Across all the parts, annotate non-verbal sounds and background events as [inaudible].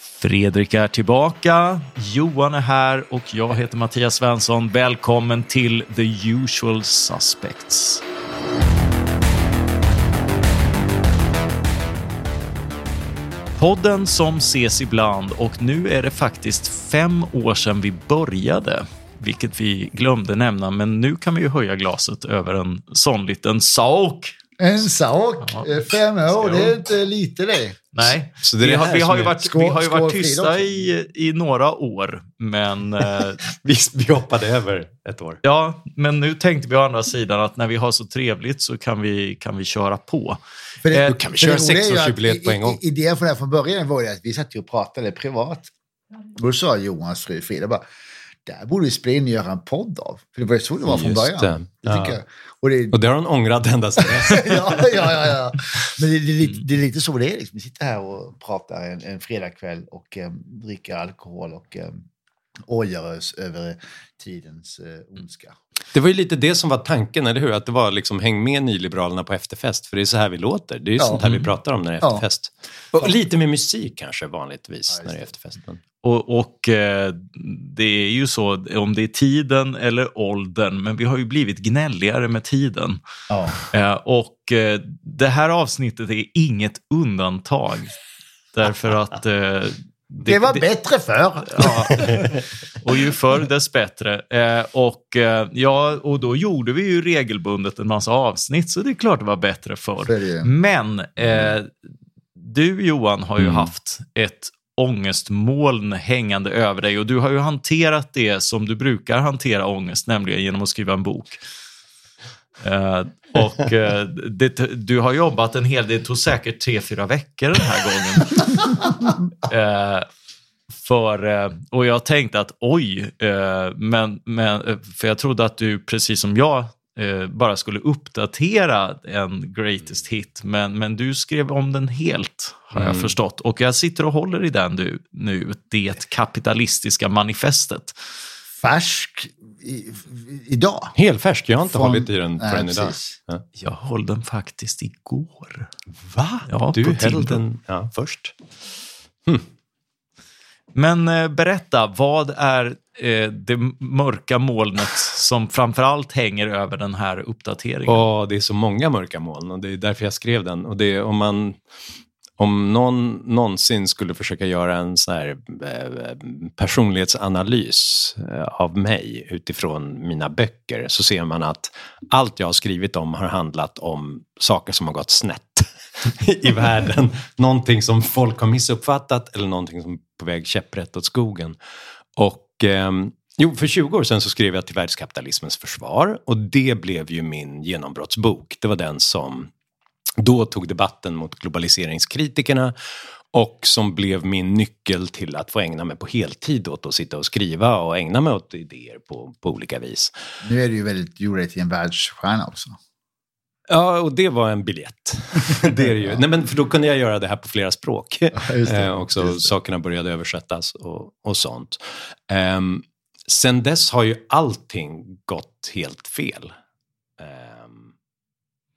Fredrik är tillbaka, Johan är här och jag heter Mattias Svensson. Välkommen till The Usual Suspects. Podden som ses ibland och nu är det faktiskt fem år sedan vi började, vilket vi glömde nämna, men nu kan vi ju höja glaset över en sån liten sak. En sak. Ja. Eh, Fem år, Skål. det är inte lite det. Nej, Så det vi, det har, vi, har ju varit, Skål- vi har ju varit tysta i, i några år, men eh, [laughs] Vi, vi hoppade över ett år. Ja, men nu tänkte vi å andra sidan att när vi har så trevligt så kan vi, kan vi köra på. För Eh, Då kan vi köra det sexårsjubileet på en gång. Idén från det från början var ju att vi satt ju och pratade privat. Då sa Johans fru Frida bara, där borde vi spela in och göra en podd av. För det var ju så det var från Just början. det. Det Ja. jag. Och det, Och det har hon ångrat ända sedan dess. [laughs] ja, ja, ja, ja. Men det, det, är lite, det är lite så det är. Liksom. Vi sitter här och pratar en, en fredagkväll och eh, dricker alkohol och eh, ojar oss över tidens eh, ondska. Det var ju lite det som var tanken, eller hur? Att det var liksom häng med nyliberalerna på efterfest, för det är så här vi låter. Det är ju Ja. sånt här vi pratar om när det är Ja. efterfest. Och lite med musik kanske vanligtvis när det är efterfest. Men... Och, och eh, det är ju så, om det är tiden eller åldern, men vi har ju blivit gnälligare med tiden. Ja. Eh, och eh, det här avsnittet är inget undantag. Därför att... Eh, Det, var bättre förr. [laughs] Ja. Och ju förr dess bättre. Eh, och, eh, ja, och då gjorde vi ju regelbundet en massa avsnitt, så det är klart det var bättre förr. det. Men eh, du Johan har ju Mm. haft ett ångestmoln hängande över dig och du har ju hanterat det som du brukar hantera ångest, nämligen genom att skriva en bok. Eh, och eh, det, du har jobbat en hel del, det tog säkert tre, fyra veckor den här gången. [laughs] Eh, för, eh, och jag tänkte att oj, eh, men, men, eh, för jag trodde att du precis som jag eh, bara skulle uppdatera en greatest hit, men, men du skrev om den helt, har jag förstått. Och jag sitter och håller i den du, nu, det kapitalistiska manifestet. Färsk i, idag. Helfärsk, jag har inte Från- hållit i den Nej, förrän idag. precis. Ja. Jag höll den faktiskt igår. Va? Ja, du höll den ja, först. Men eh, berätta, vad är eh, det mörka molnet som framförallt hänger över den här uppdateringen? Och det är så många mörka moln och det är därför jag skrev den. Och det om, man, om någon någonsin skulle försöka göra en sån här eh, personlighetsanalys eh, av mig utifrån mina böcker så ser man att allt jag har skrivit om har handlat om saker som har gått snett [laughs] i världen. Någonting som folk har missuppfattat eller någonting som är på väg käpprätt åt skogen. Och ehm, Jo, för 20 år sedan så skrev jag till världskapitalismens försvar och det blev ju min genombrottsbok. Det var den som då tog debatten mot globaliseringskritikerna och som blev min nyckel till att få ägna mig på heltid åt att sitta och skriva och ägna mig åt idéer på, på olika vis. Nu är det ju väldigt, gjorde till en världsstjärna också. Ja, och det var en biljett. [laughs] det är det ju. Nej, men för då kunde jag göra det här på flera språk. det, eh, också sakerna började översättas och, och sånt. Um, sen dess har ju allting gått helt fel.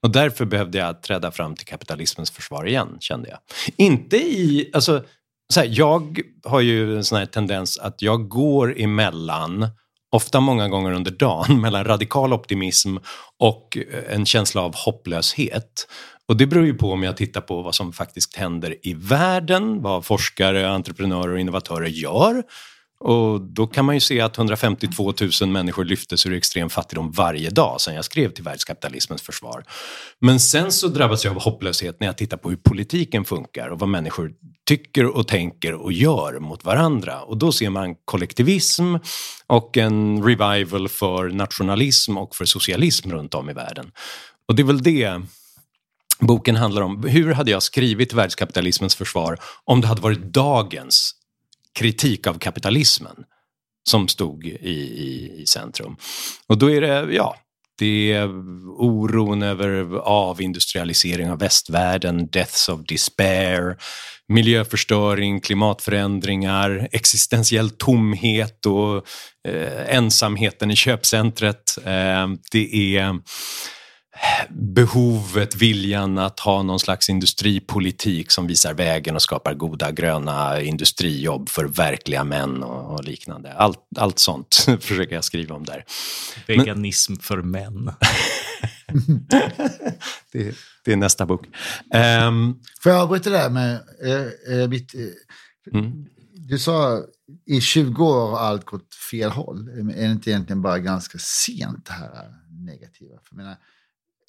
Och därför behövde jag träda fram till kapitalismens försvar igen, kände jag. Inte i, alltså, så här, jag har ju en sån här tendens att jag går emellan ofta många gånger under dagen, [laughs] mellan radikal optimism och eh, en känsla av hopplöshet. Och det beror ju på om jag tittar på vad som faktiskt händer i världen, vad forskare, entreprenörer och innovatörer gör. Och då kan man ju se att 152 000 människor lyftes ur extrem fattigdom varje dag sen jag skrev till världskapitalismens försvar. Men sen så drabbas jag av hopplöshet när jag tittar på hur politiken funkar och vad människor tycker och tänker och gör mot varandra. Och då ser man kollektivism och en revival för nationalism och för socialism runt om i världen. Och det är väl det boken handlar om. Hur hade jag skrivit världskapitalismens försvar om det hade varit dagens kritik av kapitalismen som stod i, i, i centrum. Och då är det, ja, det är oron över avindustrialisering av västvärlden, deaths of despair, miljöförstöring, klimatförändringar, existentiell tomhet och eh, ensamheten i köpcentret. Eh, det är behovet, viljan att ha någon slags industripolitik som visar vägen och skapar goda gröna industrijobb för verkliga män och, och liknande. Allt, allt sånt [laughs] försöker jag skriva om där. Veganism Men... för män. [laughs] det, det, är nästa bok. Um... Får jag avbryta där med äh, äh, mitt... Äh, mm. Du sa i 20 år har allt gått fel håll. Är det inte egentligen bara ganska sent det här negativa? För jag menar,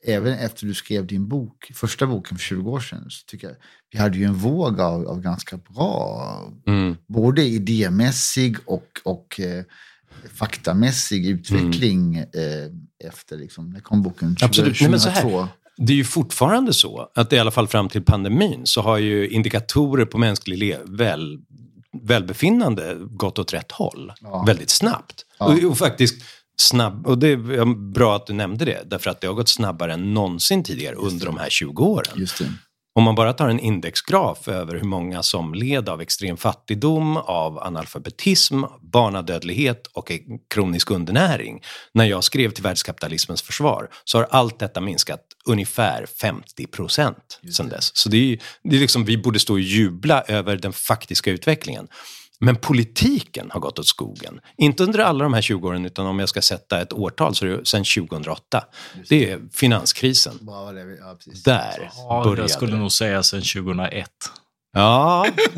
även efter du skrev din bok, första boken för 20 år sedan, så tycker jag vi hade ju en våg av, av ganska bra, mm. både idémässig och, och eh, faktamässig utveckling mm. eh, efter, liksom, när kom boken 20, Absolut. 2002. det är ju fortfarande så att i alla fall fram till pandemin så har ju indikatorer på mänsklig väl, välbefinnande gått åt rätt håll ja. väldigt snabbt. Ja. Och, och, faktiskt snabb, och det är bra att du nämnde det, därför att det har gått snabbare än någonsin tidigare under de här 20 åren. Om man bara tar en indexgraf över hur många som led av extrem fattigdom, av analfabetism, barnadödlighet och kronisk undernäring. När jag skrev till världskapitalismens försvar så har allt detta minskat ungefär 50 procent sedan dess. Så det är, det är liksom, vi borde stå och jubla över den faktiska utvecklingen. Men politiken har gått åt skogen. Inte under alla de här 20 åren, utan om jag ska sätta ett årtal så är det sedan 2008. Det är finanskrisen. Ja, Där ja, började Jag skulle nog säga sedan 2001. Ja. [laughs]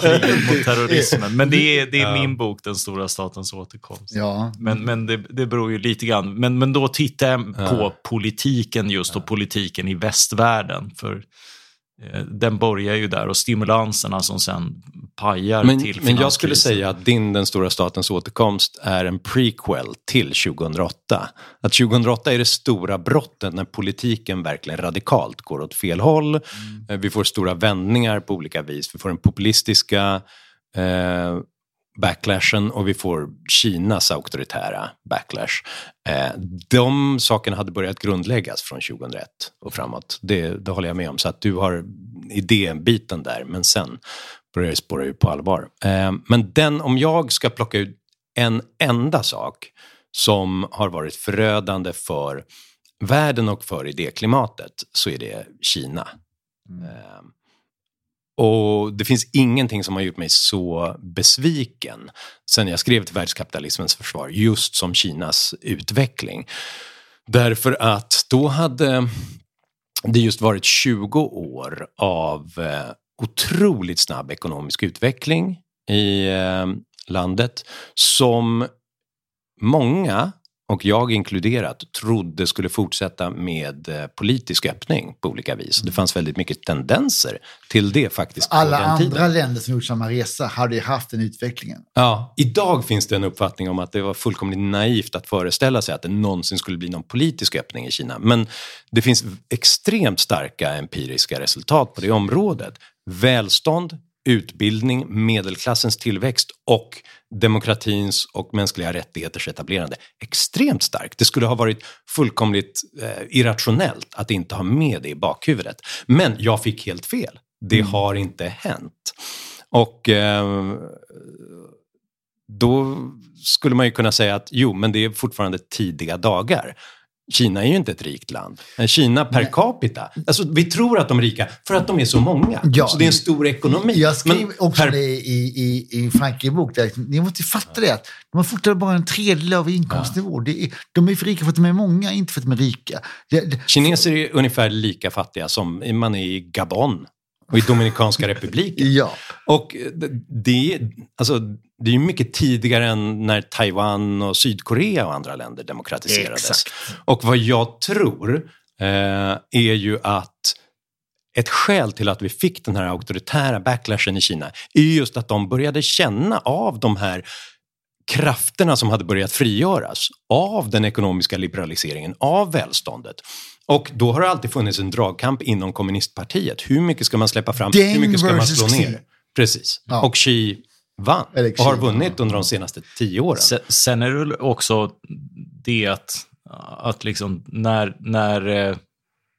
Kriget mot terrorismen. Men det är, det är ja. min bok, Den stora statens återkomst. Ja. Men, men det, det beror ju lite grann. Men, men då tittar jag på ja. politiken just och politiken i västvärlden. För den börjar ju där och stimulanserna som sen pajar men, till Men jag skulle säga att din Den stora statens återkomst är en prequel till 2008. Att 2008 är det stora brottet när politiken verkligen radikalt går åt fel håll. Mm. Eh, vi får stora vändningar på olika vis. Vi får den populistiska eh, backlashen och vi får Kinas auktoritära backlash. Eh, de sakerna hade börjat grundläggas från 2001 och framåt. Det, det håller jag med om. Så att du har idébiten där, men sen börjar det spåra ut på allvar. Eh, men den, om jag ska plocka ut en enda sak som har varit förödande för världen och för idéklimatet så är det Kina. Mm. Och det finns ingenting som har gjort mig så besviken sen jag skrev till världskapitalismens försvar, just som Kinas utveckling. Därför att då hade det just varit 20 år av eh, otroligt snabb ekonomisk utveckling i eh, landet som många och jag inkluderat, trodde skulle fortsätta med eh, politisk öppning på olika vis. Det fanns väldigt mycket tendenser till det faktiskt. Alla andra tiden. länder som gjort samma resa hade ju haft den utvecklingen. Ja, idag finns det en uppfattning om att det var fullkomligt naivt att föreställa sig att det någonsin skulle bli någon politisk öppning i Kina. Men det finns extremt starka empiriska resultat på det området. Välstånd, utbildning, medelklassens tillväxt och demokratins och mänskliga rättigheters etablerande extremt starkt. Det skulle ha varit fullkomligt eh, irrationellt att inte ha med det i bakhuvudet. Men jag fick helt fel. Det mm. har inte hänt. Och eh, då skulle man ju kunna säga att jo, men det är fortfarande tidiga dagar. Kina är ju inte ett rikt land. Kina per capita, alltså vi tror att de är rika för att de är så många. Ja. Så det är en stor ekonomi. Jag skrev Men också per- det i, i, i Frankrike bok. Där, ni måste fatta det att de har fortfarande bara en tredjedel av inkomstnivå. Det är, de är för rika för att de är många, inte för att de är rika. Det, det, Kineser är ungefär lika fattiga som man är i Gabon och i Dominikanska republiken. ja. Och det- alltså, det är ju mycket tidigare än när Taiwan och Sydkorea och andra länder demokratiserades. Exakt. Och vad jag tror eh, är ju att ett skäl till att vi fick den här auktoritära backlashen i Kina är ju just att de började känna av de här krafterna som hade börjat frigöras av den ekonomiska liberaliseringen, av välståndet. Och då har det alltid funnits en dragkamp inom kommunistpartiet. Hur mycket ska man släppa fram? Deng Hur mycket ska man slå Xi. ner? Precis. Ja. Och Xi vann Eller Xi och har vunnit under de senaste tio åren. Sen, sen är det också det att, att liksom när, när, eh,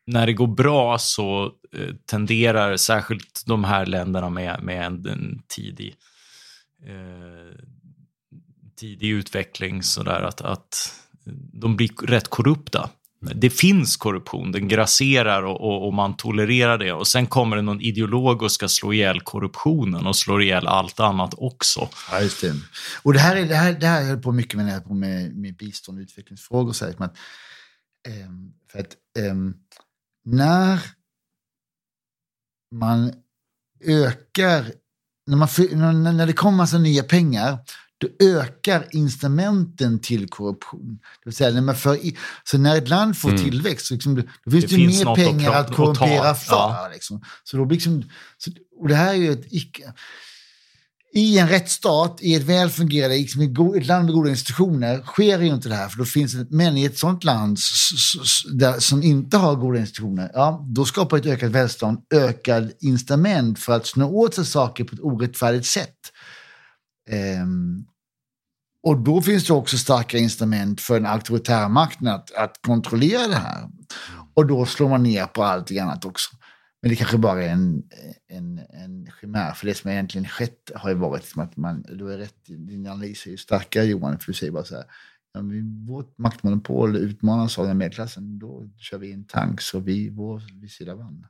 när det går bra så eh, tenderar särskilt de här länderna med, med en, en tidig, eh, tidig utveckling sådär att, att de blir rätt korrupta. Det finns korruption, den grasserar och, och, och man tolererar det. Och sen kommer det någon ideolog och ska slå ihjäl korruptionen och slå ihjäl allt annat också. Ja, just det. Och det här, är, det här, det här höll på mycket med, när jag höll på med, med bistånd och utvecklingsfrågor. Så här, men, ehm, för att ehm, när man ökar, när, man, när, när det kommer massa nya pengar, då ökar incitamenten till korruption. Det vill säga, när man för i, så när ett land får Mm. tillväxt, liksom, då finns Det det, finns mer pengar att att korrumpera för. ja. Liksom. Så då liksom, så, och det här är ju ett icke... I en rättsstat, i ett välfungerande, liksom, ett land med goda institutioner, sker ju inte det här. För då finns det, men i ett sånt land där, som inte har goda institutioner, ja, då skapar ett ökat välstånd ökad incitament för att snå åt sig saker på ett orättfärdigt sätt. Ehm, och då finns det också starka incitament för en auktoritär makt att, att kontrollera det här. Och då slår man ner på allt annat också. Men det kanske bara är en, en, en chimär. För det som egentligen skett har ju varit att man, du är rätt, din analys är ju starkare Johan, för du säger bara så här, ja, men vårt maktmonopol utmanas av den medelklassen, då kör vi in tanks och vi, vår, vi sida vann.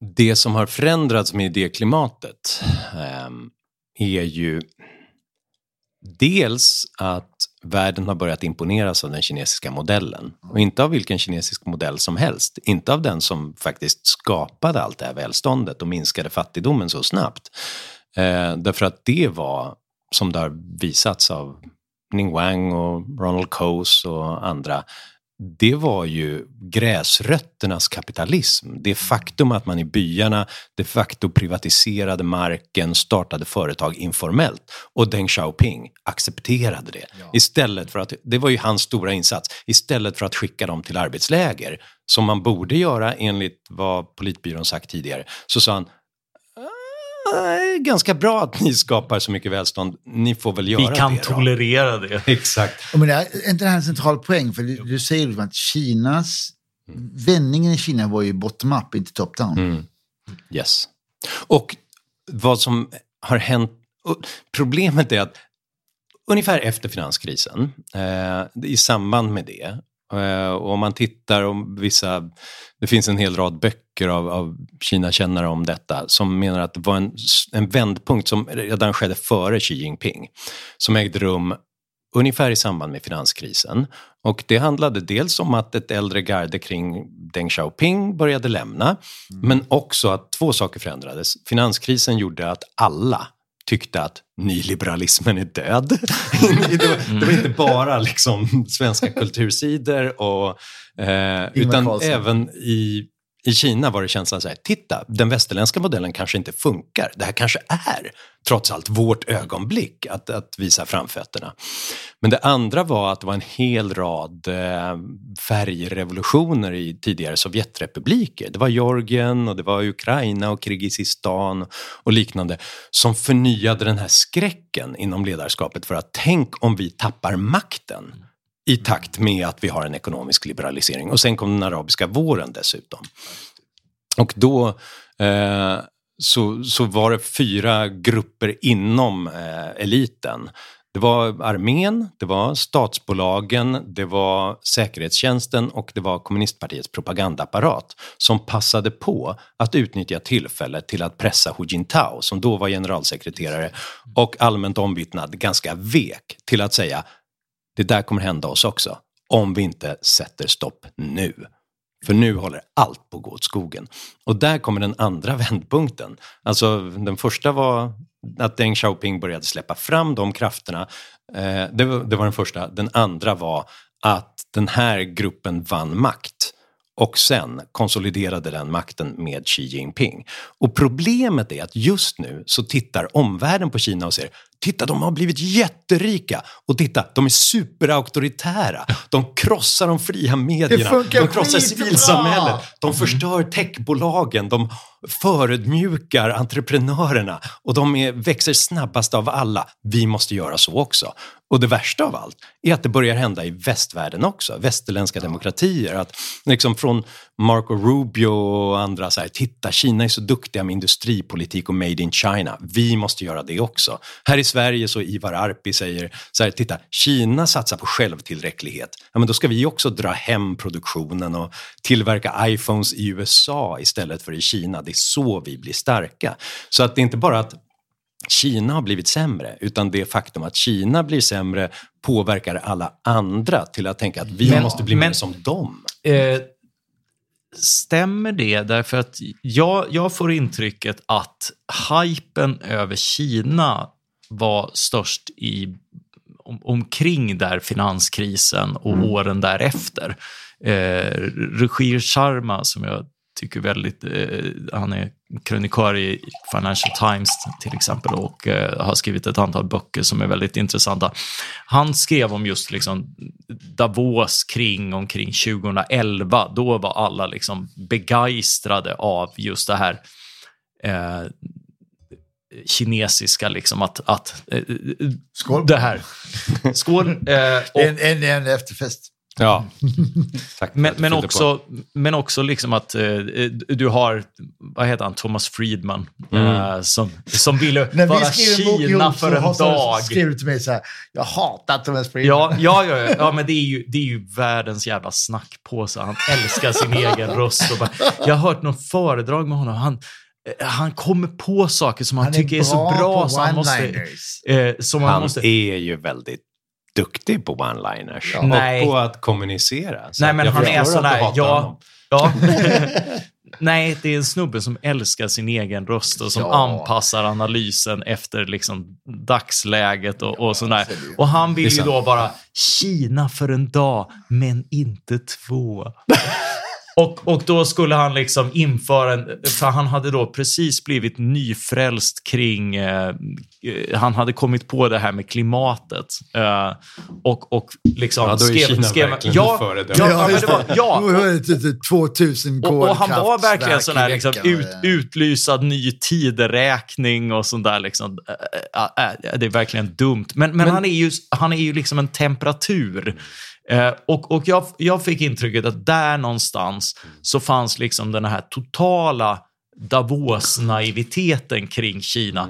Det som har förändrats med idéklimatet eh, är ju dels att världen har börjat imponeras av den kinesiska modellen. Och inte av vilken kinesisk modell som helst. Inte av den som faktiskt skapade allt det här välståndet och minskade fattigdomen så snabbt. Eh, därför att det var, som det har visats av Ning Wang och Ronald Coase och andra, det var ju gräsrötternas kapitalism. Det faktum att man i byarna de facto privatiserade marken, startade företag informellt. Och Deng Xiaoping accepterade det. Istället för att, det var ju hans stora insats, istället för att skicka dem till arbetsläger, som man borde göra enligt vad politbyrån sagt tidigare, så sa han "Ah, det är ganska bra att ni skapar så mycket välstånd, ni får väl göra Vi kan det då." tolerera det. [laughs] Exakt. Men det är inte det här en central poäng? För du, säger ju att Kinas, vändningen i Kina var ju bottom-up, inte top-down. Mm. Yes. Och vad som har hänt, problemet är att ungefär efter finanskrisen, eh, i samband med det, eh, och om man tittar om vissa, det finns en hel rad böcker av, av Kina-kännare om detta, som menar att det var en, en vändpunkt som redan skedde före Xi Jinping, som ägde rum ungefär i samband med finanskrisen. Och det handlade dels om att ett äldre garde kring Deng Xiaoping började lämna, men också att två saker förändrades. Finanskrisen gjorde att alla tyckte att nyliberalismen är död. [laughs] det, var, det var inte bara liksom svenska kultursidor, och, eh, utan även i i Kina var det känslan så här, titta, den västerländska modellen kanske inte funkar. Det här kanske är, trots allt, vårt ögonblick att, att visa framfötterna. Men det andra var att det var en hel rad eh, färgrevolutioner i tidigare Sovjetrepubliker. Det var Georgien och det var Ukraina och Kirgizistan och liknande som förnyade den här skräcken inom ledarskapet för att tänk om vi tappar makten i takt med att vi har en ekonomisk liberalisering. Och sen kom den arabiska våren dessutom. Och då eh, så, så var det fyra grupper inom eh, eliten Det var armén, det var statsbolagen, det var säkerhetstjänsten och det var kommunistpartiets propagandaapparat som passade på att utnyttja tillfället till att pressa Hu Jintao, som då var generalsekreterare och allmänt omvittnad ganska vek till att säga det där kommer hända oss också om vi inte sätter stopp nu. För nu håller allt på att gå åt skogen. Och där kommer den andra [laughs] vändpunkten. Alltså den första var att Deng Xiaoping började släppa fram de krafterna. Eh, det, var, det var den första. Den andra var att den här gruppen vann makt och sen konsoliderade den makten med Xi Jinping. Och problemet är att just nu så tittar omvärlden på Kina och säger Titta, de har blivit jätterika. Och titta, de är superauktoritära. De krossar de fria medierna. De krossar civilsamhället. De förstör techbolagen. De förödmjukar entreprenörerna. Och de är, växer snabbast av alla. Vi måste göra så också. Och det värsta av allt är att det börjar hända i västvärlden också. Västerländska demokratier. Att liksom från Marco Rubio och andra så här, titta Kina är så duktiga med industripolitik och made in China. Vi måste göra det också. Här i Sverige så Ivar Arpi säger så här, titta Kina satsar på självtillräcklighet. Ja men då ska vi också dra hem produktionen och tillverka iPhones i USA istället för i Kina. Det är så vi blir starka. Så att det är inte bara att Kina har blivit sämre, utan det faktum att Kina blir sämre påverkar alla andra till att tänka att vi Men- måste bli men- mer som dem. Eh, stämmer det? Därför att jag, jag får intrycket att hypen över Kina var störst i, om, omkring där finanskrisen och åren därefter. Eh, Regir Sharma, som jag tycker väldigt... Eh, han är krönikör i Financial Times till exempel och eh, har skrivit ett antal böcker som är väldigt intressanta. Han skrev om just liksom Davos kring omkring 2011. Då var alla liksom begeistrade av just det här eh, kinesiska, liksom att... att eh, Skål. Det här. Skål. Eh, och, En, en, en efterfest. Ja. Tack för men, men, också, men också liksom att eh, du har, vad heter han, Thomas Friedman, eh, som, som ville vara Kina för en dag. skriver du till mig så här, jag hatar Thomas Friedman. Ja, ja, ja, ja, ja, men det är, ju, det är ju världens jävla snackpåse. Han älskar sin [laughs] egen röst. Och bara, jag har hört något föredrag med honom. Han, eh, han kommer på saker som han, Han är tycker är så bra så han måste... Eh, som han, Han måste är ju väldigt duktig på one-liners och Nej. på att kommunicera. Så Nej, men jag han är sån här, ja, ja. [laughs] Nej, det är en snubbe som älskar sin egen röst och som Ja. anpassar analysen efter liksom dagsläget och, och sådär. Och han vill ju då bara Kina för en dag, men inte två. [laughs] Och, och då skulle han liksom införa en, för han hade då precis blivit nyfrälst kring, eh, eh, han hade kommit på det här med klimatet. Eh, och, och liksom Ja, då är Kina verkligen ja, föredöme. ja, ja, men det var, ja, Nu är det typ 2000 och, och han var verkligen sån här liksom, ut, utlysad ny tideräkning och sånt där. Liksom. Äh, äh, det är verkligen dumt. Men, men, han är ju, han är ju liksom en temperatur. Eh, och och jag, jag fick intrycket att där någonstans så fanns liksom den här totala Davos-naiviteten kring Kina.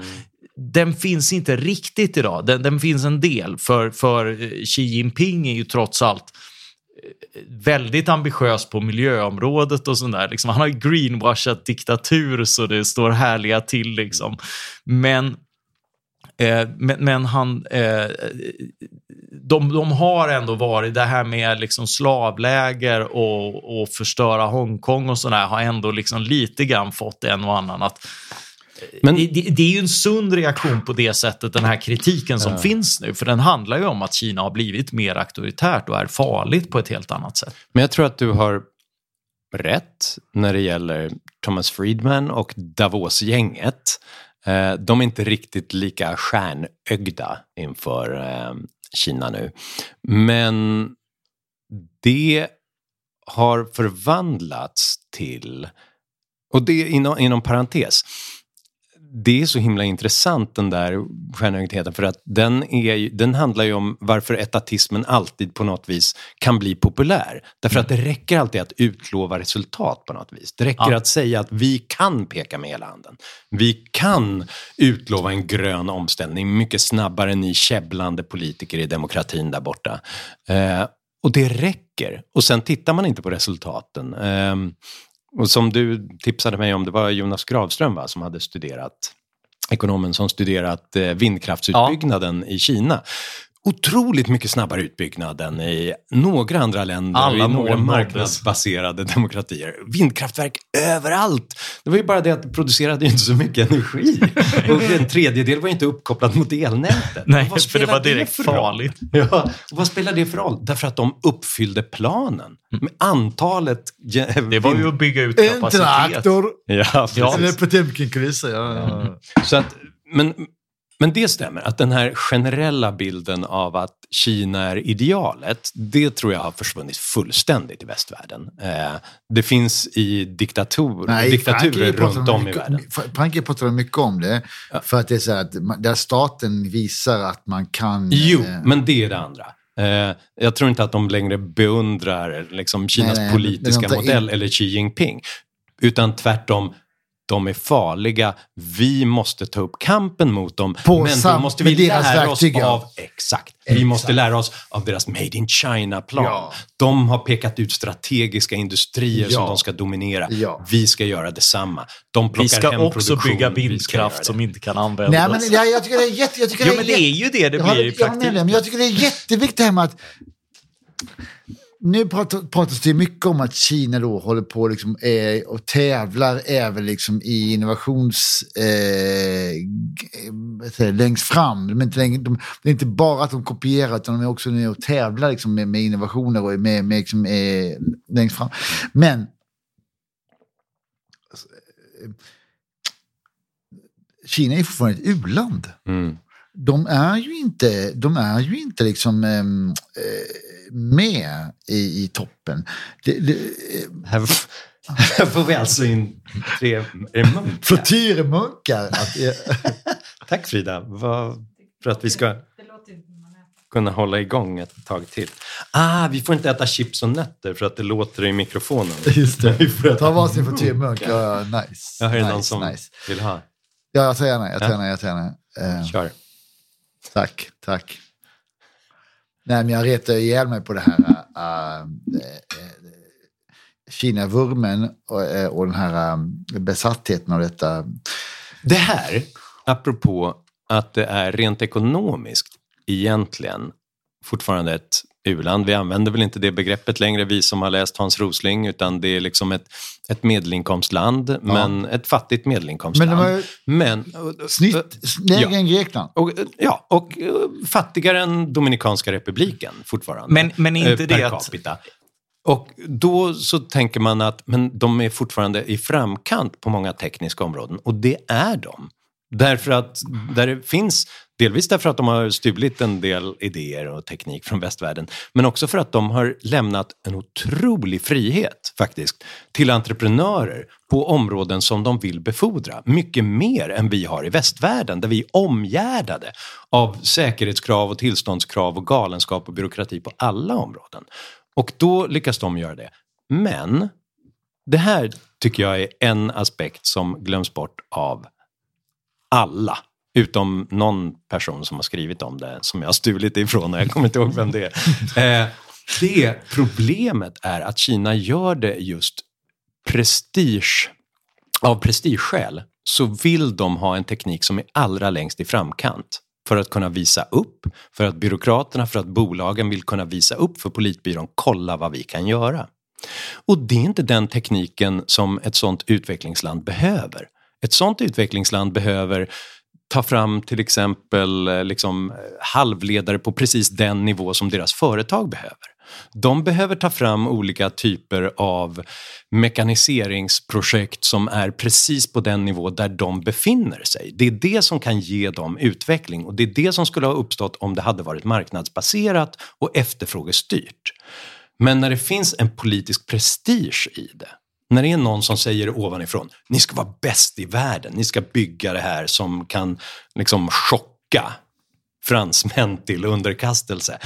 Den finns inte riktigt idag. Den, den finns en del, för, för eh, Xi Jinping är ju trots allt väldigt ambitiös på miljöområdet och sånt där. Liksom, han har greenwashat diktatur så det står härliga till. Liksom. Men, eh, men, men han... Eh, de, de har ändå varit, det här med liksom slavläger och, och förstöra Hongkong och sådär har ändå liksom lite grann fått en och annan att Men- det, det, det är ju en sund reaktion på det sättet, den här kritiken som finns nu. För den handlar ju om att Kina har blivit mer auktoritärt och är farligt på ett helt annat sätt. Men jag tror att du har rätt när det gäller Thomas Friedman och Davos-gänget. Eh, De är inte riktigt lika stjärnögda inför eh, Kina nu. Men det har förvandlats till, och det inom, inom parentes, det är så himla intressant den där stjärnögdheten för att den, är, den handlar ju om varför etatismen alltid på något vis kan bli populär. Därför att det räcker alltid att utlova resultat på något vis. Det räcker Ja. att säga att vi kan peka med hela handen. Vi kan utlova en grön omställning mycket snabbare än ni käbblande politiker i demokratin där borta. Eh, och det räcker. Och sen tittar man inte på resultaten. Ehm, och som du tipsade mig om, det var Jonas Gravström va, som hade studerat, ekonomen som studerat eh, vindkraftsutbyggnaden i Kina. Otroligt mycket snabbare utbyggnad än i några andra länder Alla i några marknadsbaserade demokratier. Vindkraftverk överallt! Det var ju bara det att det producerade inte så mycket energi. [laughs] Och en tredjedel var inte uppkopplad mot elnätet. Nej, för det var direkt roll? farligt. Ja, vad spelar det för roll? Därför att de uppfyllde planen. Med antalet... Det var ju att bygga ut En kapacitet. traktor! Ja. Eller precis. Potemkin-kulisser. Ja, ja. Så att, men, men det stämmer, att den här generella bilden av att Kina är idealet, det tror jag har försvunnit fullständigt i västvärlden. Eh, det finns i diktator, diktaturer Frankrike pratar runt om i mycket- världen. Frankrike pratar mycket om det. För att det är så att där staten visar att man kan... Jo, eh, men det är det andra. Eh, jag tror inte att de längre beundrar liksom, Kinas Nej, nej, politiska tar in- modell eller Xi Jinping. Utan tvärtom, de är farliga. Vi måste ta upp kampen mot dem. På men då måste vi lära verktyg, oss ja. av... Exakt. Vi måste lära oss av deras Made in China-plan. Ja. De har pekat ut strategiska industrier som Ja. de ska dominera. Ja. Vi ska göra detsamma. De plockar Vi ska hem också bygga vindkraft som inte kan användas. Nej, men jag, jag tycker det är jätte... Jag tycker Ja, det är men det är ju det det Jag blir i jag dig, praktiken. Men jag tycker det är jätteviktigt det här med att nu pratas det mycket om att Kina då håller på liksom, eh, och tävlar även liksom i innovations... Eh, jag, längst fram. De är inte de, det är inte bara att de kopierar utan de är också nu och tävlar liksom, med, med innovationer och med, med liksom, eh, längst fram. Men alltså, eh, Kina är fortfarande ett u-land Mm. de är ju inte, de är ju inte liksom ehm, eh, med i, i toppen. Det, det, Här, [laughs] här får vi alltså in tre munkar. Flotyrmunkar. Att, eh, [laughs] Tack Frida, Vad- för att vi ska kunna hålla igång ett tag till. Ah, vi får inte äta chips och nötter för att det låter i mikrofonen. just det. [laughs] Vi får Ta varsin flotyrmunk. Ja, nice. Ja, är det nice, någon som nice. vill ha? Ja, jag tar gärna. Jag gärna, jag tar gärna. Eh, Kör. tack, tack. Nej, men jag retar ihjäl mig på det här uh, Kina-vurmen och, äh, och den här besattheten av detta. Det här, apropå att det är rent ekonomiskt egentligen fortfarande ett u-land. Vi använder väl inte det begreppet längre, vi som har läst Hans Rosling, utan det är liksom ett, ett medelinkomstland, men ett fattigt medelinkomstland. Men ju Men, snitt, lägre Ja. än Grekland. Och, ja, och eh, fattigare än Dominikanska republiken fortfarande. Men- men inte eh, per det att- capita. Och då så tänker man att men de är fortfarande i framkant på många tekniska områden. Och det är de. Därför att där det finns, delvis därför att de har stulit en del idéer och teknik från västvärlden, men också för att de har lämnat en otrolig frihet faktiskt till entreprenörer på områden som de vill befordra. Mycket mer än vi har i västvärlden, där vi är omgärdade av säkerhetskrav och tillståndskrav och galenskap och byråkrati på alla områden. Och då lyckas de göra det. Men det här tycker jag är en aspekt som glöms bort av alla. Utom någon person som har skrivit om det, som jag har stulit ifrån och jag kommer inte ihåg vem det är. [laughs] Eh, det problemet är att Kina gör det just prestige, av prestigeskäl så vill de ha en teknik som är allra längst i framkant. För att kunna visa upp, för att byråkraterna, för att bolagen vill kunna visa upp för politbyrån, kolla vad vi kan göra. Och det är inte den tekniken som ett sånt utvecklingsland behöver. Ett sånt utvecklingsland behöver ta fram till exempel eh, liksom, halvledare på precis den nivå som deras företag behöver. De behöver ta fram olika typer av mekaniseringsprojekt som är precis på den nivå där de befinner sig. Det är det som kan ge dem utveckling och det är det som skulle ha uppstått om det hade varit marknadsbaserat och efterfrågestyrt. Men när det finns en politisk prestige i det, när det är någon som säger ovanifrån, ni ska vara bäst i världen, ni ska bygga det här som kan liksom chocka fransmän till underkastelse.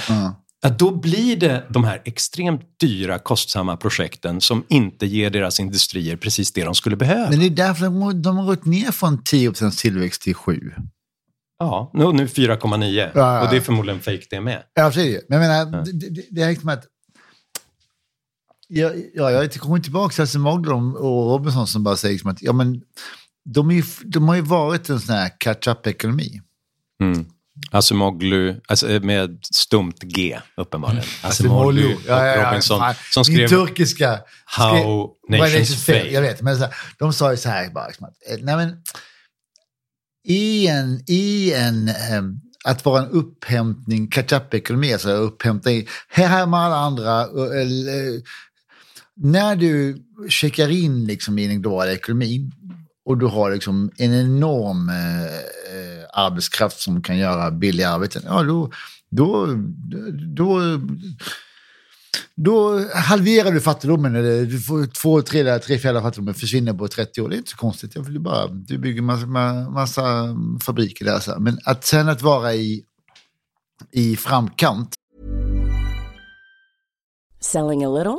Ja, då blir det de här extremt dyra, kostsamma projekten som inte ger deras industrier precis det de skulle behöva. Men det är därför de, har gått ner från 10 tillväxt till 7. Ja, nu, nu 4,9 Ja, ja. och det är förmodligen fake det med. Ja, ju. Men jag menar, det, det, det är liksom att... Ja, ja, jag kommer tillbaka till Asimoglu och Robinson som bara säger liksom att ja, men, de, ju, de har ju varit en sån här catch-up-ekonomi. Mm. Asimoglu, alltså med stumt G uppenbarligen. Asimoglu och Ja, ja, ja, Robinson fan. som Min skrev turkiska... How skrev- Nations Fail. Jag vet, men så här, de sa ju så här bara, liksom att, eh, nej men, i en, i en ehm, att vara en upphämtning, catch-up-ekonomi, alltså upphämta i, här med alla andra, eh, eh, när du checkar in liksom i den globala ekonomin och du har liksom en enorm eh, eh, arbetskraft som kan göra billiga arbeten, ja då, då, då, då halverar du fattigdomen. Eller du får två, tre, tre fjärdedelar av fattigdomen försvinner på 30 år. Det är inte så konstigt. Jag vill bara, du bygger massa, massa fabriker där. Så. Men att sen att vara i, i framkant Selling a little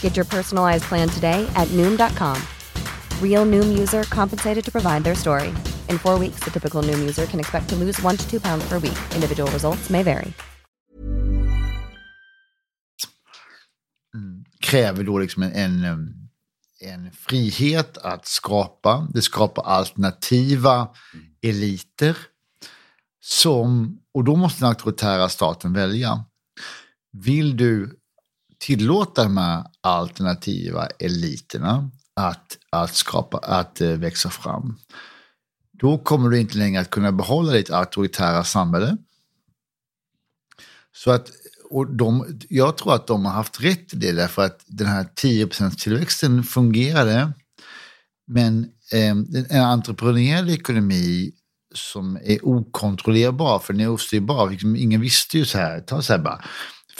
Get your personalized plan today at Noom.com. Real Noom user compensated to provide their story. In four weeks, the typical Noom user can expect to lose one to two pounds per week. Individual results may vary. Mm. kräver då liksom en, en, um, en frihet att skapa. Det skapar alternativa eliter. Som, och då måste den auktoritära staten välja. Vill du tillåta de här alternativa eliterna att, att, skapa, att eh, växa fram? Då kommer du inte längre att kunna behålla ditt auktoritära samhälle. Så att, och de, jag tror att de har haft rätt i det därför att den här 10% tillväxten fungerade. Men eh, en entreprenöriell ekonomi som är okontrollerbar, för den är ostyrbar. Liksom, ingen visste ju så här, ta så här bara,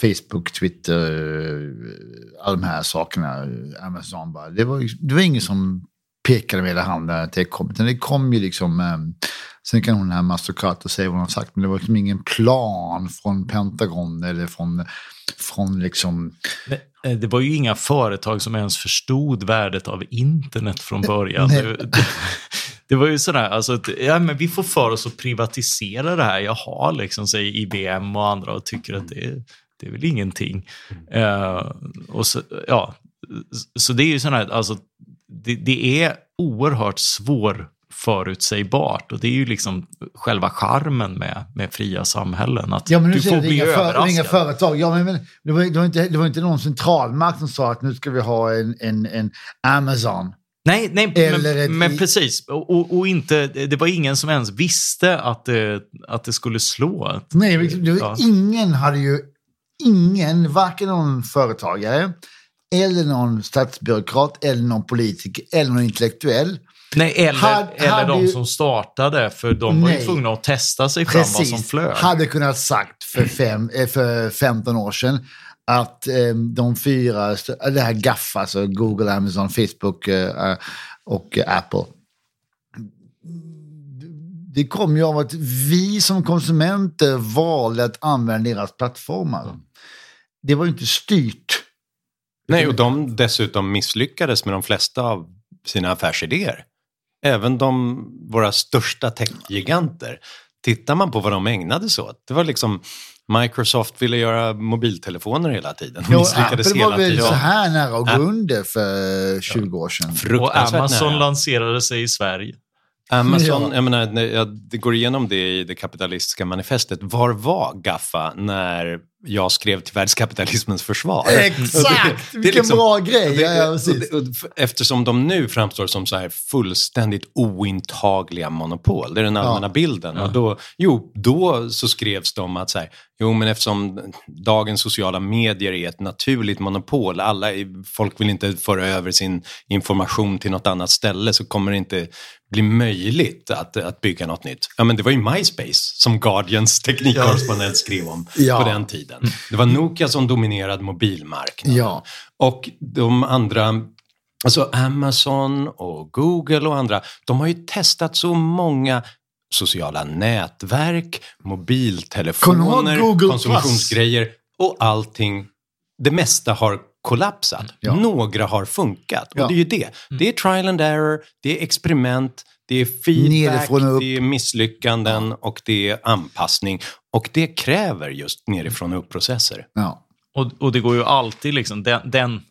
Facebook, Twitter, eh, alla de här sakerna, Amazon bara. Det var, det var ingen som pekade med hela handen att det kom, utan det kom ju liksom, eh, sen kan hon här Mastercard säga vad hon har sagt, men det var liksom ingen plan från Pentagon eller från, från liksom, Eh, Det var ju inga företag som ens förstod värdet av internet från början. Det, det, det var ju sådär, alltså, ja, men vi får för oss att privatisera det här. Jaha, liksom, säger IBM och andra och tycker att det, är- det är väl ingenting. Eh, och så, ja, så det är ju sådär, alltså, det, det är oerhört svår förutsägbart och det är ju liksom själva charmen med, med fria samhällen. Att Ja, men du får du bli inga, överraskad. inga företag. Ja, men, men, det, var, det, var inte, det var inte någon centralmakt som sa att nu ska vi ha en, en, en Amazon. Nej, nej Eller ett- men, men precis. Och, och, inte, det var ingen som ens visste att det, att det skulle slå. Nej, men det Ja. ingen hade ju, ingen, varken någon företagare eller någon statsbyråkrat eller någon politiker eller någon intellektuell. Nej, eller, Hade- eller hade de ju- som startade, för de var ju tvungna att testa sig fram vad som flög. hade kunnat sagt för, fem, eh, för 15 år sedan att eh, de fyra, det här GAFF, alltså Google, Amazon, Facebook eh, och eh, Apple. Det kom ju av att vi som konsumenter valde att använda deras plattformar. Det var ju inte styrt. Nej, och de dessutom misslyckades med de flesta av sina affärsidéer. Även de, våra största techgiganter. Tittar man på vad de ägnade sig åt. Det var liksom Microsoft ville göra mobiltelefoner hela tiden. De misslyckades Apple hela var väl tiden. så här nära att gå under för 20 år sedan. Och Amazon nära. lanserade sig i Sverige. Amazon, Ja. jag menar, det går igenom det i det kapitalistiska manifestet. Var var Gaffa när jag skrev till världskapitalismens försvar? [laughs] Exakt! Det Vilken liksom- bra grej! Det- Ja, ja, och precis. det- och f- Eftersom de nu framstår som så här fullständigt ointagliga monopol, det är den allmänna bilden. Och då, jo, då så skrevs de att så här, jo men eftersom dagens sociala medier är ett naturligt monopol, alla, folk vill inte föra över sin information till något annat ställe så kommer det inte bli möjligt att, att bygga något nytt. Ja men det var ju MySpace som Guardians teknikkorrespondent skrev om Ja. på den tiden. Det var Nokia som dominerade mobilmarknaden. Ja. Och de andra, alltså Amazon och Google och andra, de har ju testat så många sociala nätverk, mobiltelefoner, konsumtionsgrejer och allting. Det mesta har kollapsat. Ja. Några har funkat. Ja. Och det är ju det. Det är trial and error, det är experiment, det är feedback, det är misslyckanden och det är anpassning. Och det kräver just nerifrån och upp-processer. Ja. Och, och det går ju alltid liksom, den, den,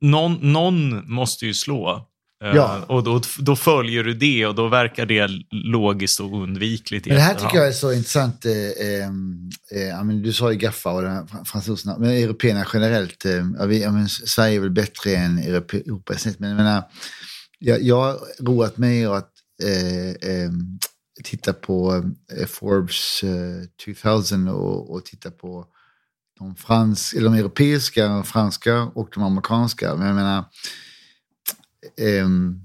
någon, någon måste ju slå. Eh, Ja. Och då, då följer du det och då verkar det logiskt och undvikligt. Men det här tycker jag är så intressant. Eh, eh, eh, du sa ju Gaffa och fransoserna, men européerna generellt. Eh, vi, men Sverige är väl bättre än Europa i snitt, men jag menar, jag, jag har roat mig att eh, eh, titta på Forbes eh, 2000 och, och titta på de, frans, eller de europeiska, franska och de amerikanska. Men jag menar, Ehm,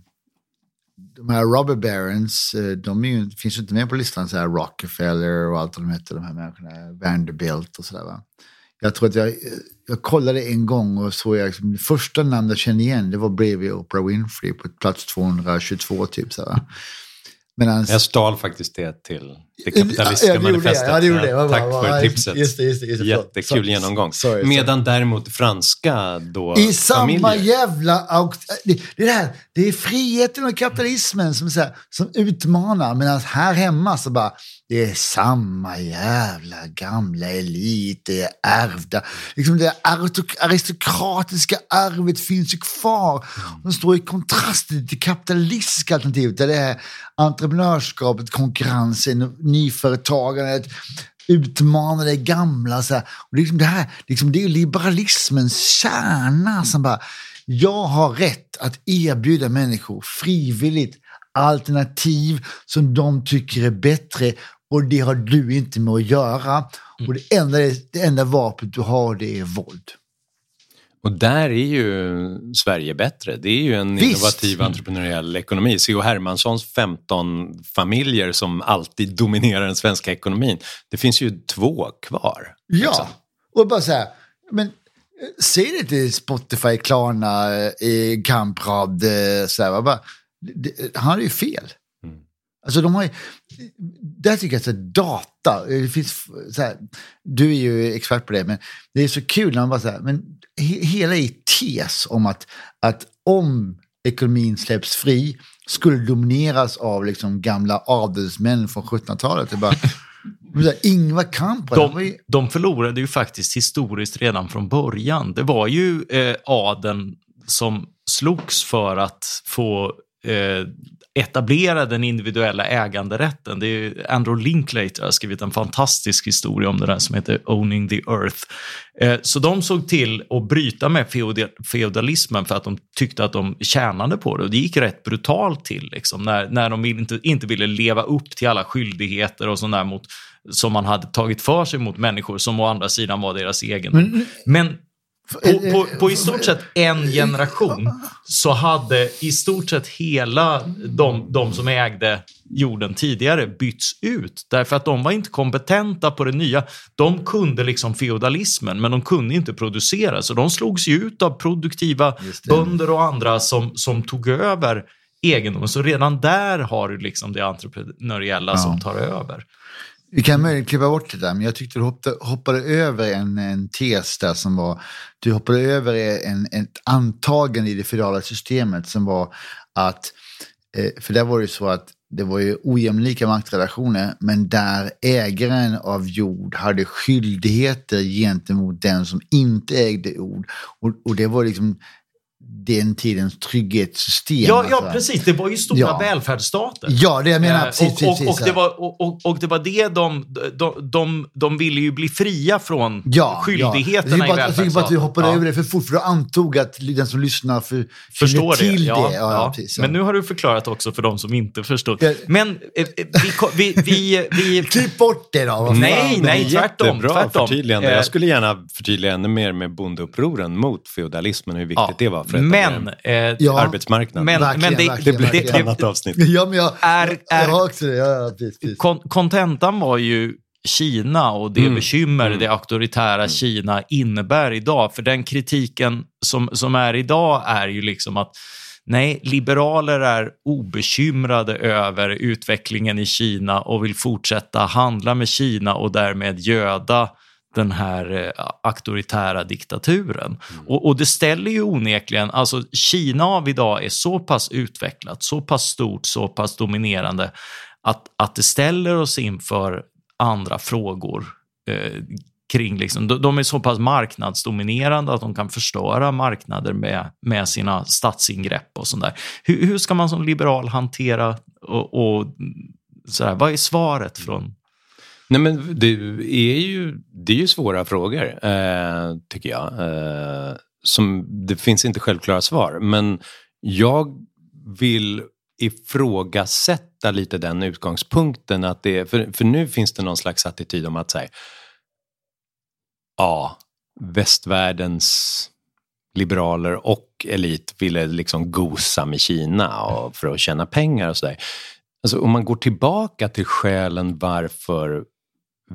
de här Robert barons, eh, de är ju, finns ju inte med på listan, så här Rockefeller och allt vad de heter, de här människorna, Vanderbilt och sådär. Jag tror att jag, eh, jag kollade en gång och såg jag, liksom, det första namn jag kände igen, det var bredvid Oprah Winfrey på plats 222 typ. Så här, va? Medans, Jag stal faktiskt det till det kapitalistiska Ja, manifestet. Ja, det gjorde jag. Tack för tipset. just det, just det, just det. Jättekul Sorry. genomgång. Sorry. Medan däremot franska då I samma familjer. jävla... auk- Det, det, är det, här, det är friheten och kapitalismen som, så här, som utmanar. Medan här hemma så bara, det är samma jävla gamla elit, det är ärvda. Liksom det aristok- aristokratiska arvet finns ju kvar. De står i kontrast till det kapitalistiska alternativet. Där det är entreprenörskapet, konkurrensen, nyföretagandet utmana det gamla. Så här. Och liksom det, här, liksom det är liberalismens kärna som bara, jag har rätt att erbjuda människor frivilligt alternativ som de tycker är bättre och det har du inte med att göra. Och det enda, det enda vapnet du har det är våld. Och där är ju Sverige bättre. Det är ju en Visst. innovativ entreprenöriell ekonomi. C.H. Hermanssons 15 familjer som alltid dominerar den svenska ekonomin. Det finns ju två kvar. Ja, liksom. och bara så här, men eh, säg det till Spotify, Klarna, eh, Kamprad, eh, så här, bara, det, han har ju fel. Alltså de har ju, där tycker jag att data, det finns, så här, du är ju expert på det, men det är så kul när man bara så här, men he, hela er tes om att, att om ekonomin släpps fri skulle domineras av liksom gamla adelsmän från 1700-talet. Det är bara, [laughs] men så här, Ingvar Kamprad, var ju, De, de förlorade ju faktiskt historiskt redan från början. Det var ju eh, adeln som slogs för att få etablera den individuella äganderätten. Det är Andrew Linklater har skrivit en fantastisk historia om det där som heter Owning the Earth. Eh, så de såg till att bryta med feodal, feodalismen för att de tyckte att de tjänade på det. Och det gick rätt brutalt till liksom, när, när de inte, inte ville leva upp till alla skyldigheter och sånt där mot, som man hade tagit för sig mot människor som å andra sidan var deras egen. Men, På, på, på i stort sett en generation så hade i stort sett hela de, de som ägde jorden tidigare bytts ut därför att de var inte kompetenta på det nya. De kunde liksom feodalismen men de kunde inte producera så de slogs ju ut av produktiva bönder och andra som, som tog över egendomen. Så redan där har du liksom det entreprenöriella som tar över. Vi kan möjligen klippa bort det där, men jag tyckte du hoppade, hoppade över en, en tes där som var, du hoppade över en, ett antagande i det federala systemet som var att, eh, för där var det ju så att det var ju ojämlika maktrelationer, men där ägaren av jord hade skyldigheter gentemot den som inte ägde jord. Och, och det var liksom den tidens trygghetssystem. Ja, ja alltså. precis. Det var ju stora Ja. välfärdsstater. Ja, det jag menar. Eh, Precis, och, precis, och, och, precis, det ja. var, och, och, och det var det de, de, de, de ville ju bli fria från Ja, skyldigheterna ja. i Jag tycker bara att vi välfärdsstaten. hoppade Ja. över det för fort, för du antog att den som lyssnar för, Förstår känner det. till Ja, det. Ja, ja. precis, ja. Men nu har du förklarat också för de som inte förstår. Ja. Men eh, eh, vi, vi, vi, vi, Klipp bort det då. vad fan. Nej, nej, tvärtom. Jättebra tvärtom. förtydligande. Jag skulle gärna förtydliga ännu mer med bondeupproren mot feodalismen, hur viktigt Ja. det var för att Men, eh, Ja. arbetsmarknaden. men, Verkligen, men det, verkligen, det blir verkligen. ett annat avsnitt. Ja, men jag, Är- är- jag också det. Ja, precis, precis. kon- kontentan var ju Kina och det Mm. bekymmer det auktoritära Kina innebär idag. För den kritiken som, som är idag är ju liksom att nej, liberaler är obekymrade över utvecklingen i Kina och vill fortsätta handla med Kina och därmed göda den här eh, auktoritära diktaturen. Och, och det ställer ju onekligen, alltså Kina av idag är så pass utvecklat, så pass stort, så pass dominerande att, att det ställer oss inför andra frågor eh, kring, liksom, de, de är så pass marknadsdominerande att de kan förstöra marknader med, med sina statsingrepp och sånt där. Hur, hur ska man som liberal hantera och, och sådär, vad är svaret från Nej, men det är ju, det är ju svåra frågor, eh, tycker jag. Eh, som, det finns inte självklara svar, men jag vill ifrågasätta lite den utgångspunkten. Att det, för, för nu finns det någon slags attityd om att säga, ja, västvärldens liberaler och elit ville liksom gosa med Kina och för att tjäna pengar och sådär. Alltså om man går tillbaka till skälen varför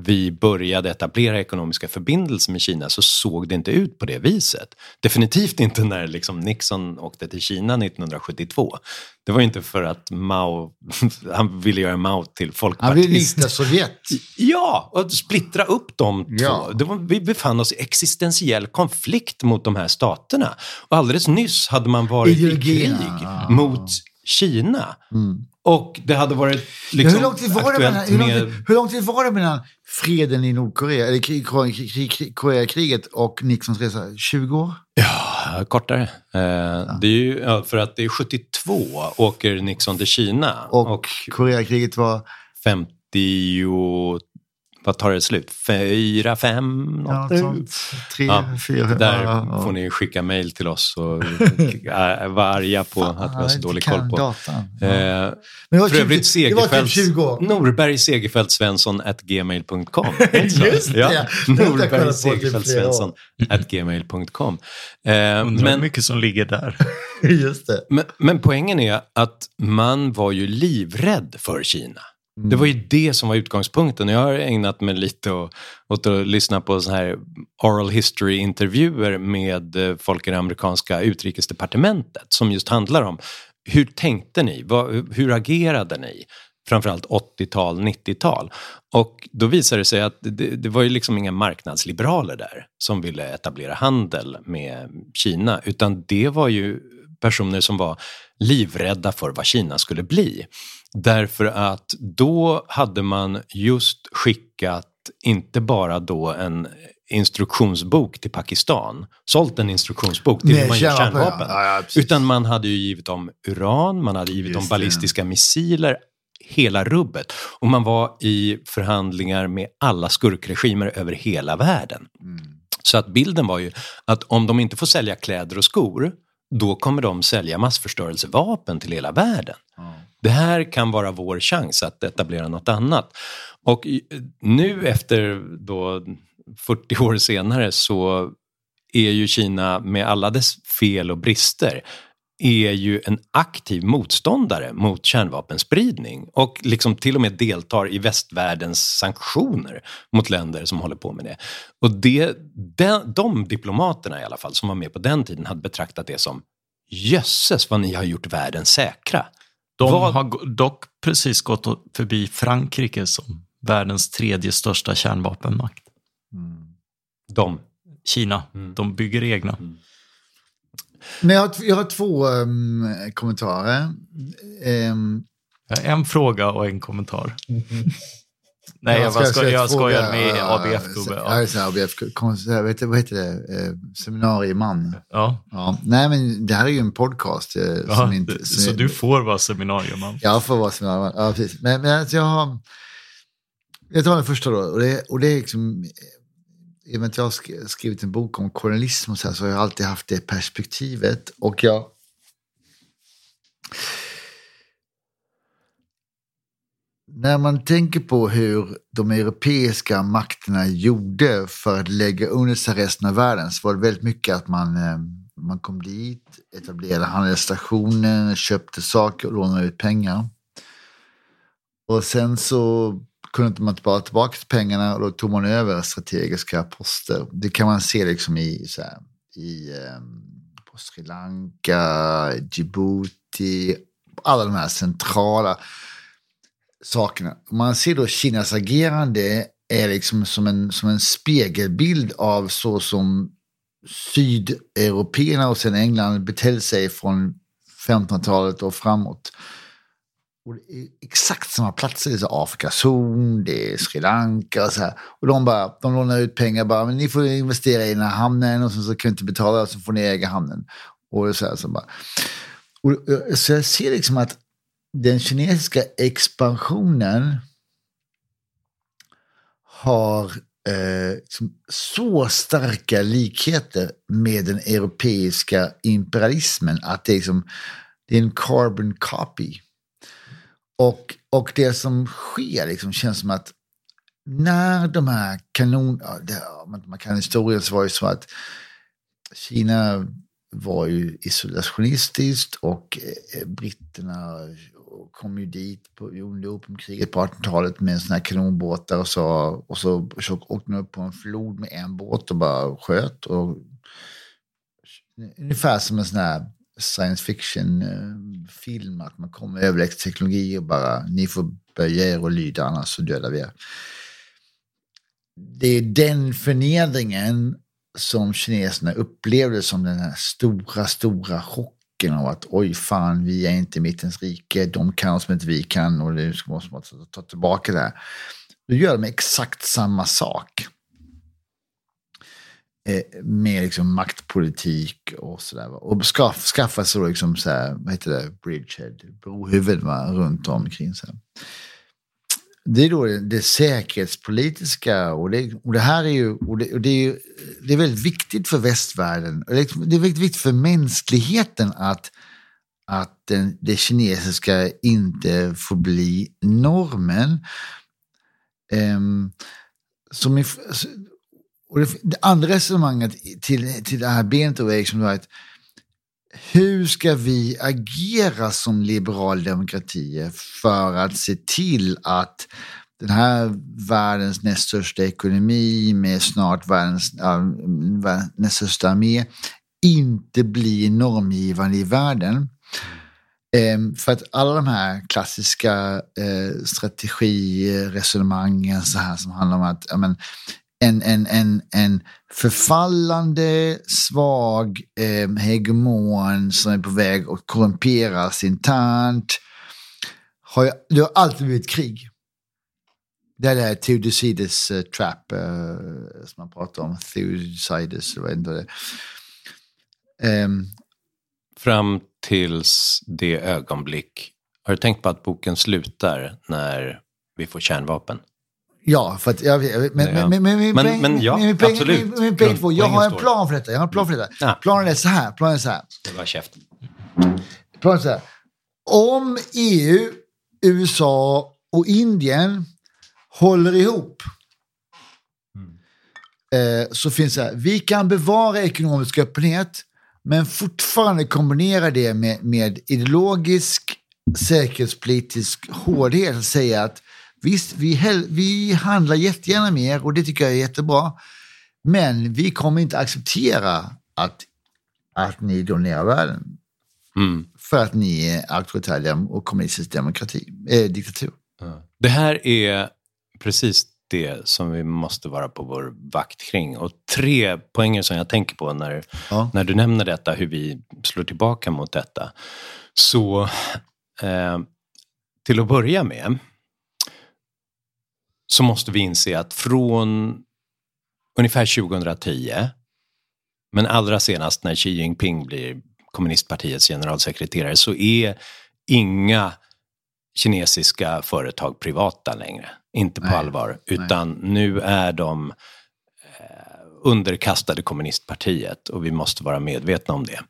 vi började etablera ekonomiska förbindelser med Kina så såg det inte ut på det viset. Definitivt inte när liksom Nixon åkte till Kina 1972. Det var ju inte för att Mao, [laughs] han ville göra Mao till Han vill folkpartist. likna Sovjet. Ja, och splittra upp de Ja. två. Det var, vi befann oss i existentiell konflikt mot de här staterna. Och alldeles nyss hade man varit i Ideologierna. krig mot Kina. Och det hade varit Ja, liksom hur, lång tid var det mellan, hur, lång med... tid, hur lång tid var det mellan freden i Nordkorea, eller krig, krig, krig, krig, Koreakriget och Nixons resa? 20 år? Ja, kortare. Eh, Det är ju, ja, för att det är 72 åker Nixon till Kina. Och, Koreakriget var... 50... Vad tar det slut? Fyra, fem? Ja, Något något sånt. Tre, Ja, fyra. Där ja, ja. får ni skicka mejl till oss och [laughs] vara arga på att vi har så dålig koll på. datan. Ja. Eh, Men var för typ- övrigt var typ Segerfeldt, 20 år. Norberg Segerfeldt Svensson at gmail.com. [laughs] Just det, Ja. Norberg typ Segerfeldt. Svensson at gmail.com. Eh, Undrar hur men, mycket som ligger där. [laughs] Just det. men, men poängen är att man var ju livrädd för Kina. Det var ju det som var utgångspunkten. Jag har ägnat mig lite åt, att lyssna på så här oral history-intervjuer med eh, folk i det amerikanska utrikesdepartementet som just handlar om hur tänkte ni? Hur agerade ni? Framförallt 80-tal, 90-tal. Och då visade det sig att det, det var ju liksom inga marknadsliberaler där som ville etablera handel med Kina, utan det var ju personer som var livrädda för vad Kina skulle bli. Därför att då hade man just skickat inte bara då en instruktionsbok till Pakistan, sålt en instruktionsbok till hur man gör kärnvapen, kärnvapen. ja. Ja, utan man hade ju givit dem uran, man hade givit dem ballistiska missiler, hela rubbet. Och man var i förhandlingar med alla skurkregimer över hela världen. Så att bilden var ju att om de inte får sälja kläder och skor, då kommer de sälja massförstörelsevapen till hela världen. Det här kan vara vår chans att etablera något annat. Och nu efter då 40 år senare så är ju Kina med alla dess fel och brister är ju en aktiv motståndare mot kärnvapenspridning och liksom till och med deltar i västvärldens sanktioner mot länder som håller på med det. Och det, de, de diplomaterna i alla fall som var med på den tiden hade betraktat det som jösses vad ni har gjort världen säkra. De Vad- har dock precis gått förbi Frankrike som världens tredje största kärnvapenmakt. De. Kina, de bygger egna. Men jag, har, jag har två ehm, kommentarer. Har en fråga och en kommentar. [laughs] Nej, jag, ska- bara sko- jag skojar med ABF-gubbe. Ja, det ABF, vet, vad heter det? Eh, seminarieman. Ja. Ja. Nej, men det här är ju en podcast. Eh, Ja, som inte, som så är- du får vara seminarieman. Jag får vara seminarieman. Ja, precis. Men, men alltså, jag har... Jag tar den första då. Och det, och det är liksom... I och med att jag har sk- skrivit en bok om kolonialism och så, här, så har jag alltid haft det perspektivet. Och jag... När man tänker på hur de europeiska makterna gjorde för att lägga under sig resten av världen så var det väldigt mycket att man, eh, man kom dit, etablerade handelsstationer, köpte saker och lånade ut pengar. Och sen så kunde inte man bara tillbaka pengarna och då tog man över strategiska poster. Det kan man se liksom i, så här, i eh, på Sri Lanka, Djibouti, alla de här centrala sakerna. Man ser då Kinas agerande är liksom som en, som en spegelbild av så som sydeuropeerna och sen England betedde sig från 1500-talet och framåt. Och det är exakt samma platser, det är Afrikazon, det är Sri Lanka och så här. Och de bara, de lånar ut pengar bara, men ni får investera i den här hamnen och sen så kan vi inte betala och så får ni äga hamnen. Och så här, så bara. Och, så jag ser liksom att den kinesiska expansionen har eh, liksom så starka likheter med den europeiska imperialismen att det är, liksom, det är en carbon copy. Och, och det som sker liksom känns som att när de här kanon... Inte man kan historien så var det så att Kina var ju isolationistiskt och eh, britterna britterna kom ju dit på, under opiumkriget på 1800-talet med såna här kanonbåtar och så, och så, så åkte de upp på en flod med en båt och bara sköt. Och, ungefär som en sån här science fiction-film, eh, att man kommer med överlägsen teknologi och bara ni får böja er och lyda annars så dödar vi er. Det är den förnedringen som kineserna upplevde som den här stora, stora chocken av att oj fan, vi är inte mittens rike, de kan som inte vi kan och nu måste man ta tillbaka det här. Då gör de exakt samma sak. Eh, med liksom maktpolitik och sådär. Och skaff, skaffa sig då liksom så här, vad heter det, bridgehead, brohuvud va, runt omkring. Så här. Det är då det, det säkerhetspolitiska och det, och det här är ju, och det, och det är ju, det är väldigt viktigt för västvärlden. Liksom, det, är- väldigt viktigt för mänskligheten att, att den, det kinesiska inte får bli normen. Um, som i, och det, det andra resonemanget till, till det här benet då är liksom att hur ska vi agera som liberal demokrati för att se till att den här världens näst största ekonomi med snart världens äh, näst största armé inte blir normgivande i världen. Ehm, för att alla de här klassiska eh, strategiresonemangen så här som handlar om att ja, men, en, en, en, en förfallande, svag eh, hegemon som är på väg att korrumperas internt. Har ju, det har alltid blivit krig. Det är det här Thucydides uh, eh, trap uh, som man pratar om. Thucydides, jag vet inte vad det är. Fram tills det ögonblick. Har du tänkt på att boken slutar när vi får kärnvapen? Ja, för att jag, men, men, men, min Men- men ja, min absolut. min- min två. Jag har en plan för detta. Jag har en plan för detta. Ja. Planen är så här. Planen är så här. Det var käften. Planen är så här. Om EU, USA och Indien håller ihop eh, så finns det här, vi kan bevara ekonomisk öppenhet men fortfarande kombinera det med, med ideologisk säkerhetspolitisk hårdhet och säga att visst, vi, vi handlar jättegärna mer och det tycker jag är jättebra. Men vi kommer inte acceptera att, att ni dominerar världen. Mm. För att ni är auktoritär dem- och kommunistisk demokrati, eh, diktatur. Det här är precis det som vi måste vara på vår vakt kring. Och tre poänger som jag tänker på när, Ja. när du nämner detta, hur vi slår tillbaka mot detta. Så eh, till att börja med så måste vi inse att från ungefär 2010, men allra senast när Xi Jinping blir kommunistpartiets generalsekreterare, så är inga kinesiska företag privata längre. Inte på Nej, allvar. Utan nu är de eh, underkastade kommunistpartiet och vi måste vara medvetna om det.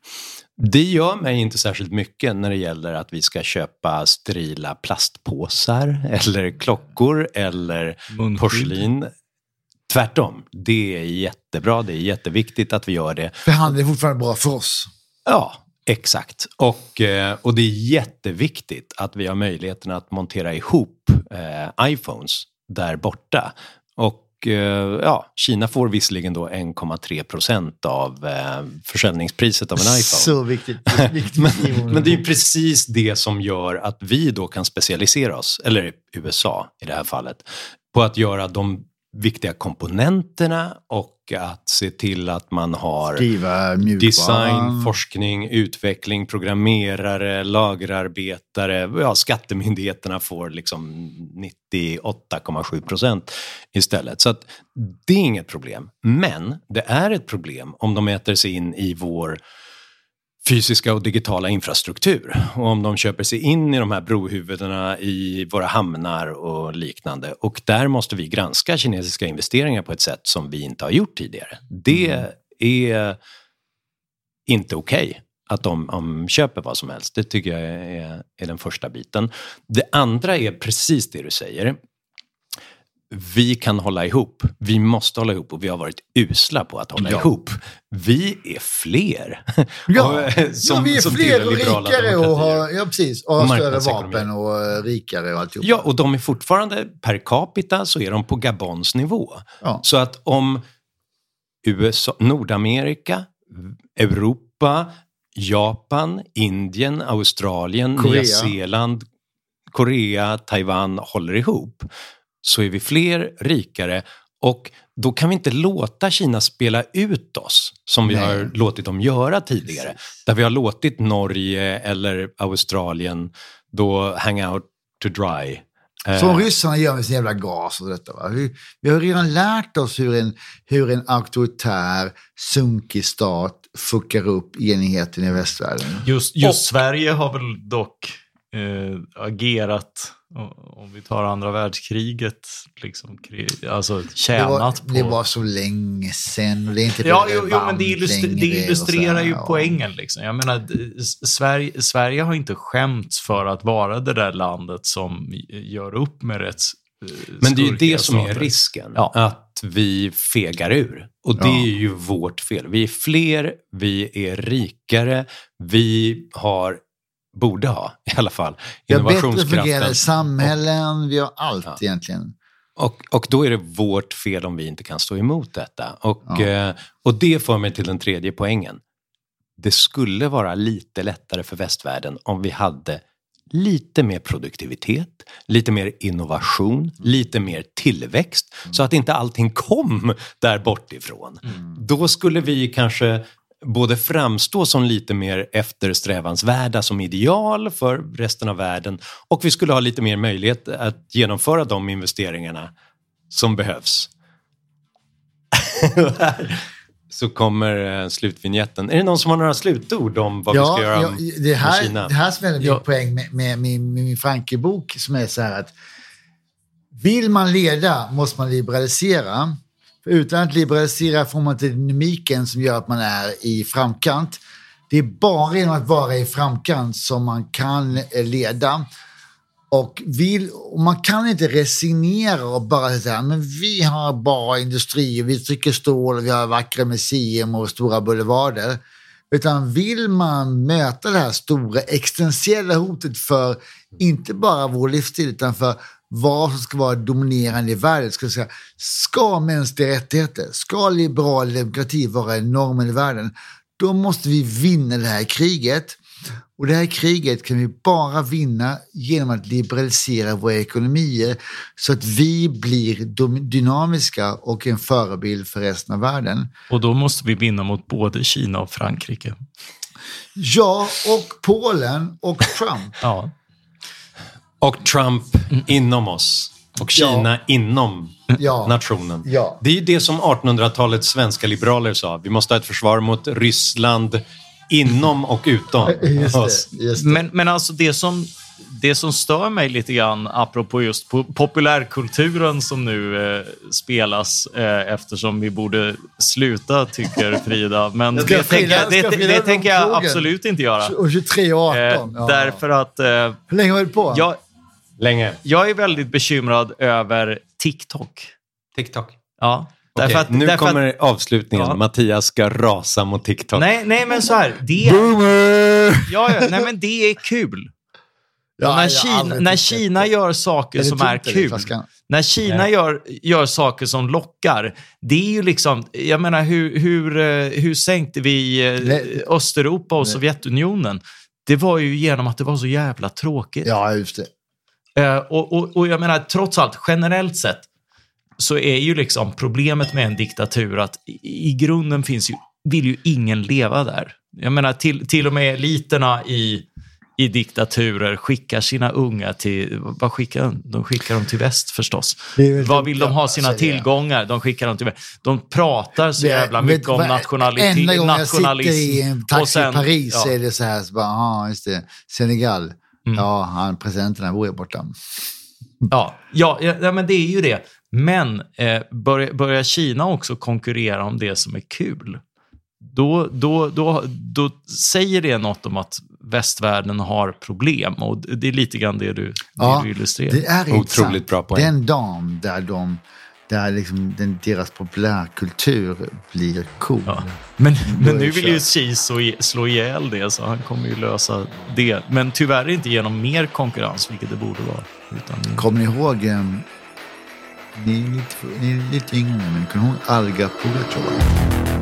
Det gör mig inte särskilt mycket när det gäller att vi ska köpa sterila plastpåsar [laughs] eller klockor eller Munskydd. porslin. Tvärtom, det är jättebra, det är jätteviktigt att vi gör det. För handel är fortfarande bra för oss. Ja, exakt. Och, eh, och det är jätteviktigt att vi har möjligheten att montera ihop eh, iPhones där borta. Och ja, Kina får visserligen då 1,3 procent av eh, försäljningspriset av en iPhone. Så viktigt. [laughs] viktigt Men, men det är ju precis det som gör att vi då kan specialisera oss, eller USA i det här fallet, på att göra de viktiga komponenterna och att se till att man har Skriva design, forskning, utveckling, programmerare, lagerarbetare. Ja, skattemyndigheterna får liksom 98,7 procent istället. Så att det är inget problem. Men det är ett problem om de äter sig in i vår fysiska och digitala infrastruktur. Och om de köper sig in i de här brohuvudena i våra hamnar och liknande. Och där måste vi granska kinesiska investeringar på ett sätt som vi inte har gjort tidigare. Det är inte okej att de, de köper vad som helst. Det tycker jag är, är den första biten. Det andra är precis det du säger. Vi kan hålla ihop. Vi måste hålla ihop och vi har varit usla på att hålla Ja. ihop. Vi är fler. [laughs] Ja, Och, eh, ja, vi är som fler och rikare och har, ja, precis, och har Och större vapen och eh, rikare och alltihop. Ja, och de är fortfarande per capita så är de på Gabons nivå. Ja. Så att om USA, Nordamerika, Europa, Japan, Indien, Australien, Korea. Nya Zeeland, Korea, Taiwan håller ihop så är vi fler, rikare och då kan vi inte låta Kina spela ut oss som vi Nej. har låtit dem göra tidigare. Där vi har låtit Norge eller Australien då hang out to dry. Eh, Som ryssarna gör med sin jävla gas och detta. Va? Vi, vi har redan lärt oss hur en, hur en auktoritär, sunkig stat fuckar upp enigheten i västvärlden. Just, just Sverige har väl dock eh, agerat, om vi tar andra världskriget, liksom, alltså Det tjänat var, på... det var så länge sedan och det är inte Ja, jo, jo, men det, illustrer, det illustrerar ju poängen. Liksom. Jag menar, Sverige, Sverige har inte skämts för att vara det där landet som gör upp med rätts... eh, Men det är ju det som är risken. Ja. Att vi fegar ur. Och det Ja. är ju vårt fel. Vi är fler, vi är rikare, vi har, borde ha i alla fall, Vi har bättre fungerande samhällen, vi har allt Ja. egentligen. Och, och då är det vårt fel om vi inte kan stå emot detta. Och, Ja. eh, och det för mig till den tredje poängen. Det skulle vara lite lättare för västvärlden om vi hade lite mer produktivitet, lite mer innovation, lite mer tillväxt. Så att inte allting kom där bortifrån. Då skulle vi kanske både framstå som lite mer eftersträvansvärda som ideal för resten av världen och vi skulle ha lite mer möjlighet att genomföra de investeringarna som behövs. [laughs] Så kommer eh, slutvinjetten. Är det någon som har några slutord om vad vi ska göra ja, med det, här, Kina? det här som är min Ja. poäng med, med, med, med min Franke-bok som är så här att vill man leda måste man liberalisera. Utan att liberalisera får man inte dynamiken som gör att man är i framkant. Det är bara genom att vara i framkant som man kan eh, leda. Och, vill, och man kan inte resignera och bara säga men vi har bra industri vi trycker stål vi har vackra museum och stora boulevarder. Utan vill man möta det här stora existentiella hotet för inte bara vår livsstil utan för vad som ska vara dominerande i världen. Ska, säga, ska mänskliga rättigheter, ska liberal demokrati vara normen i världen, då måste vi vinna det här kriget. Och det här kriget kan vi bara vinna genom att liberalisera våra ekonomier så att vi blir dynamiska och en förebild för resten av världen. Och då måste vi vinna mot både Kina och Frankrike. Ja, och Polen och Trump. ja. Och Trump inom oss. Och Kina Ja. inom Ja. nationen. Ja. Det är ju det som 1800-talets svenska liberaler sa. Vi måste ha ett försvar mot Ryssland inom och utom [laughs] Just oss. det, just det. Men, men alltså det som, det som stör mig lite grann, apropå just po- populärkulturen som nu eh, spelas, eh, eftersom vi borde sluta, tycker [laughs] Frida. Men det, Frida- tänker, jag- det, det, det tänker jag absolut inte göra. Och 23 och 18. Eh, ja. Därför att eh, Hur länge har du på? jag, Länge. jag är väldigt bekymrad över TikTok. TikTok. Ja, därför att, nu därför kommer att, avslutningen. Ja. Mattias ska rasa mot TikTok. nej, nej, men så här. Det, Boomer! ja, ja, nej, men det är kul. Ja, när Kina, när Kina gör saker Är som är kul, när Kina Nej. gör, gör saker som lockar, det är ju liksom, jag menar hur, hur, eh, hur sänkte vi eh, Nej. Östeuropa och Nej. Sovjetunionen? Det var ju genom att det var så jävla tråkigt. Ja, just det. Eh, och, och, och jag menar, trots allt, generellt sett, så är ju liksom problemet med en diktatur att i, i grunden finns ju, vill ju ingen leva där. Jag menar, till, till och med eliterna i, i diktaturer skickar sina unga till, vad skickar de? De skickar dem till väst förstås. Vad vill de ha sina tillgångar? De skickar dem till väst. De pratar så jävla Vet- mycket om vad- nationalitet, Enda gången jag sitter nationalism. i en taxi i Paris ja. är det så här, så bara, aha, just det, Senegal. Mm. Ja, han, presidenten bor ju borta. Ja, ja, ja, men det är ju det. Men eh, börjar, börjar Kina också konkurrera om det som är kul, då, då, då, då säger det något om att västvärlden har problem. Och det är lite grann det du, det Ja, du illustrerar. Det är Otroligt bra poäng. Den dagen där, de, där liksom den, deras populärkultur blir cool. Ja. Men, men nu vill ju. Xi slå, ihjäl det, så han kommer ju lösa det. Men tyvärr inte genom mer konkurrens, vilket det borde vara. Utan, Kommer ni ihåg, um, ni, är lite, ni är lite yngre, men kommer ni ihåg Alga Pugatjova?